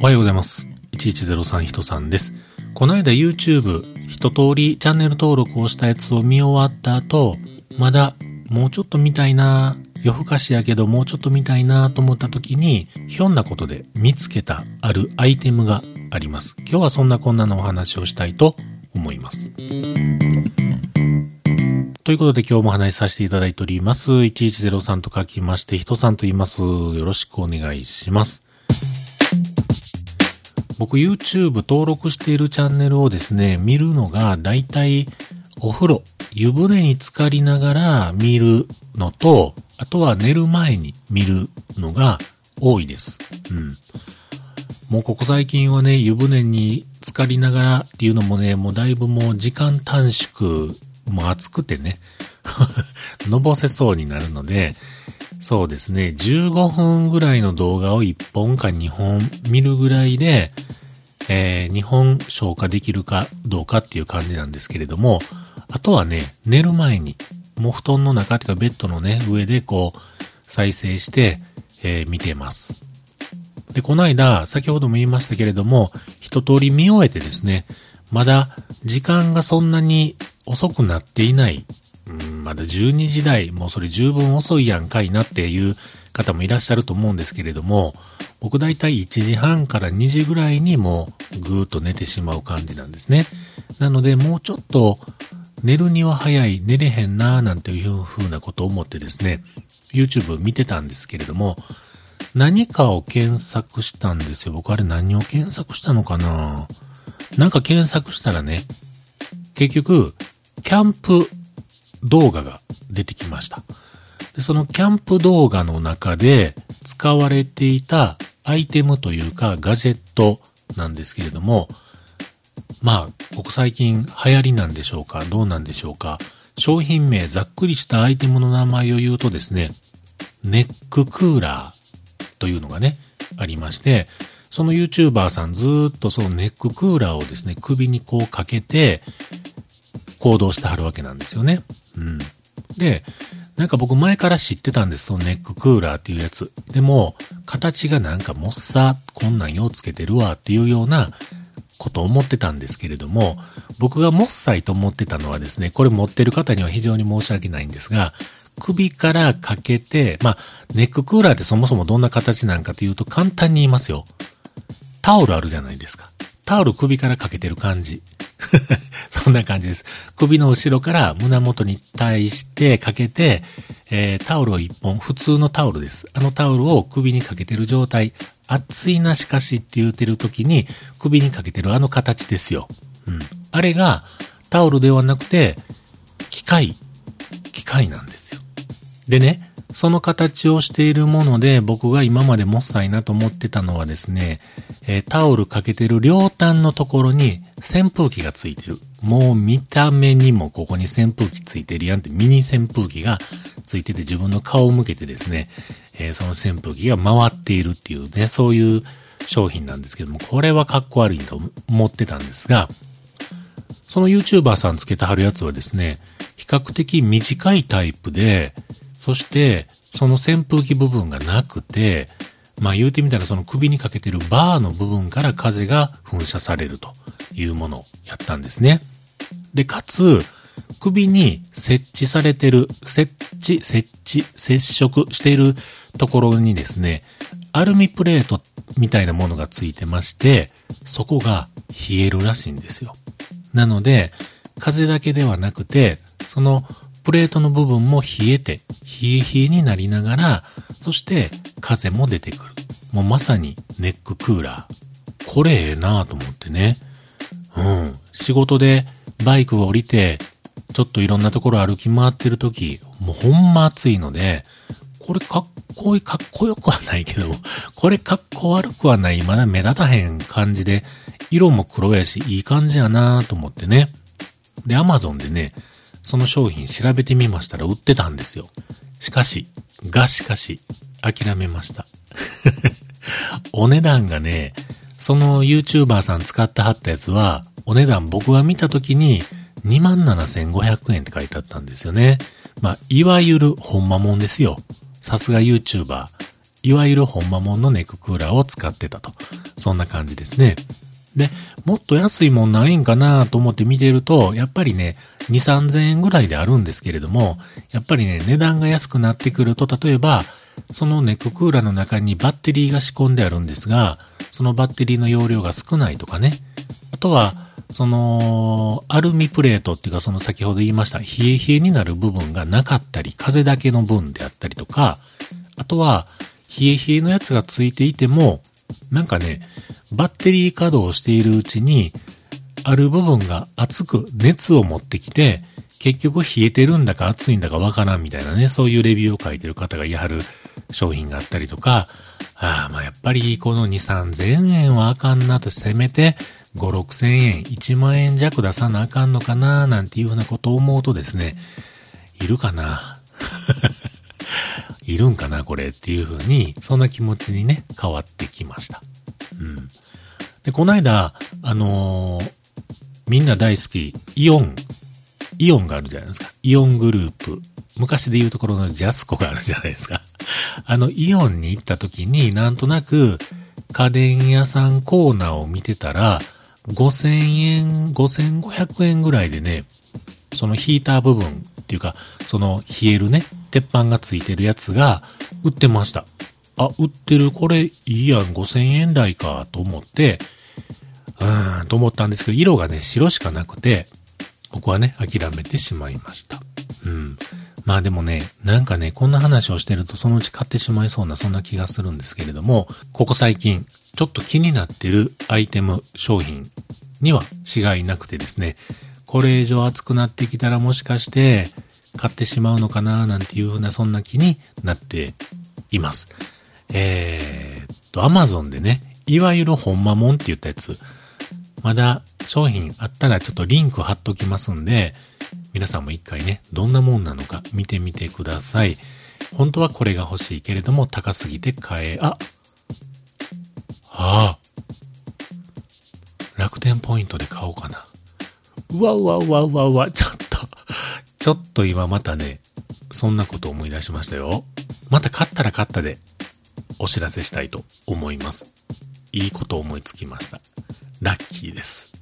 おはようございます。1103人さんです。この間 YouTube 一通りチャンネル登録をしたやつを見終わった後、まだもうちょっと見たいな夜更かしやけどもうちょっと見たいなと思った時に、ひょんなことで見つけたあるアイテムがあります。今日はそんなこんなのお話をしたいと思います。ということで今日もお話しさせていただいております。1103と書きまして、人さんと言います。よろしくお願いします。僕 YouTube 登録しているチャンネルをですね、見るのがだいたいお風呂、湯船に浸かりながら見るのと、あとは寝る前に見るのが多いです。うん。もうここ最近はね、湯船に浸かりながらっていうのもね、もうだいぶもう時間短縮、もう暑くてね、のぼせそうになるので、そうですね、15分ぐらいの動画を1本か2本見るぐらいで、えー2本消化できるかどうかっていう感じなんですけれども、あとはね、寝る前に、もう布団の中っていうかベッドのね、上でこう、再生して、えー見てます。で、この間、先ほども言いましたけれども、一通り見終えてですね、まだ時間がそんなに遅くなっていない、まだ12時台、もうそれ十分遅いやんかいなっていう方もいらっしゃると思うんですけれども、僕だいたい1時半から2時ぐらいにもうぐーっと寝てしまう感じなんですね。なので、もうちょっと寝るには早い、寝れへんなーなんていうふうなことを思ってですね、YouTube 見てたんですけれども、何かを検索したんですよ。僕あれ何を検索したのかな？なんか検索したらね、結局、キャンプ動画が出てきました。で、そのキャンプ動画の中で使われていたアイテムというかガジェットなんですけれども、まあ、ここ最近流行りなんでしょうかどうなんでしょうか商品名ざっくりしたアイテムの名前を言うとですね、ネッククーラーというのがね、ありまして、その YouTuber さんずっとそのネッククーラーをですね、首にこうかけて行動してはるわけなんですよね。うん。で、なんか僕前から知ってたんです、そのネッククーラーっていうやつ。でも、形がなんかもっさ、こんなんようつけてるわっていうようなこと思ってたんですけれども、僕がモッサイと思ってたのはですね、これ持ってる方には非常に申し訳ないんですが、首からかけて、まあ、ネッククーラーってそもそもどんな形なんかというと簡単に言いますよ。タオルあるじゃないですか。タオル首からかけてる感じ。そんな感じです。首の後ろから胸元に対してかけて、えータオルを一本、普通のタオルです。あのタオルを首にかけてる状態。熱いなしかしって言うてる時に首にかけてるあの形ですよ。うん。あれがタオルではなくて、機械、機械なんですよ。でね、その形をしているもので、僕が今までもっさいなと思ってたのはですね、えータオルかけてる両端のところに扇風機がついてる。もう見た目にもここに扇風機ついてるやんってミニ扇風機がついてて自分の顔を向けてですね、えーその扇風機が回っているっていうね、そういう商品なんですけども、これはかっこ悪いと思ってたんですが、その YouTuber さんつけてはるやつはですね、比較的短いタイプで、そして、その扇風機部分がなくて、まあ言うてみたらその首にかけてるバーの部分から風が噴射されるというものをやったんですね。で、かつ、首に設置されてる、設置、設置、接触しているところにですね、アルミプレートみたいなものがついてまして、そこが冷えるらしいんですよ。なので、風だけではなくて、そのプレートの部分も冷えて、冷え冷えになりながら、そして風も出てくる。もうまさにネッククーラー。これええなぁと思ってね。うん。仕事でバイクを降りて、ちょっといろんなところ歩き回ってる時、もうほんま暑いので、これかっこいい、かっこよくはないけど、これかっこ悪くはない、まだ目立たへん感じで、色も黒やし、いい感じやなぁと思ってね。で、アマゾンでね、その商品調べてみましたら売ってたんですよ。しかし、がしかし、諦めました。お値段がね、その YouTuber さん使ってはったやつは、お値段僕が見た時に27,500円って書いてあったんですよね。まあ、いわゆるほんまもんですよ。さすが YouTuber。いわゆるほんまもんのネッククーラーを使ってたと。そんな感じですね。で、もっと安いもんないんかなと思って見てると、やっぱりね、2、3000円ぐらいであるんですけれども、やっぱりね、値段が安くなってくると、例えば、そのネッククーラーの中にバッテリーが仕込んであるんですが、そのバッテリーの容量が少ないとかね。あとは、その、アルミプレートっていうか、その先ほど言いました、冷え冷えになる部分がなかったり、風だけの分であったりとか、あとは、冷え冷えのやつがついていても、なんかね、バッテリー稼働しているうちに、ある部分が熱く熱を持ってきて、結局冷えてるんだか熱いんだかわからんみたいなね、そういうレビューを書いてる方が言い張る商品があったりとか、ああ、まあやっぱりこの2、3000円はあかんなと、せめて5、6000円、1万円弱出さなあかんのかな、なんていうふうなことを思うとですね、いるかな。いるんかな、これっていうふうに、そんな気持ちにね、変わってきました。うん。で、この間、あのー、みんな大好き、イオン、イオンがあるじゃないですか。イオングループ。昔で言うところのジャスコがあるじゃないですか。あの、イオンに行った時になんとなく家電屋さんコーナーを見てたら、5000円、5500円ぐらいでね、そのヒーター部分っていうか、その冷えるね、鉄板がついてるやつが売ってました。あ、売ってる、これいいやん、5000円台かと思って、うーん、と思ったんですけど、色がね、白しかなくて、僕はね、諦めてしまいました。うん。まあでもね、なんかね、こんな話をしてるとそのうち買ってしまいそうなそんな気がするんですけれども、ここ最近、ちょっと気になってるアイテム、商品には違いなくてですね、これ以上熱くなってきたらもしかして買ってしまうのかななんていうふうなそんな気になっています。えー、っと、アマゾンでね、いわゆるほんまもんって言ったやつ、まだ商品あったらちょっとリンク貼っときますんで、皆さんも一回ね、どんなもんなのか見てみてください。本当はこれが欲しいけれども高すぎて買え、あああ楽天ポイントで買おうかな。うわうわうわうわうわ、ちょっとちょっと今またね、そんなこと思い出しましたよ。また勝ったら勝ったでお知らせしたいと思います。いいこと思いつきました。ラッキーです。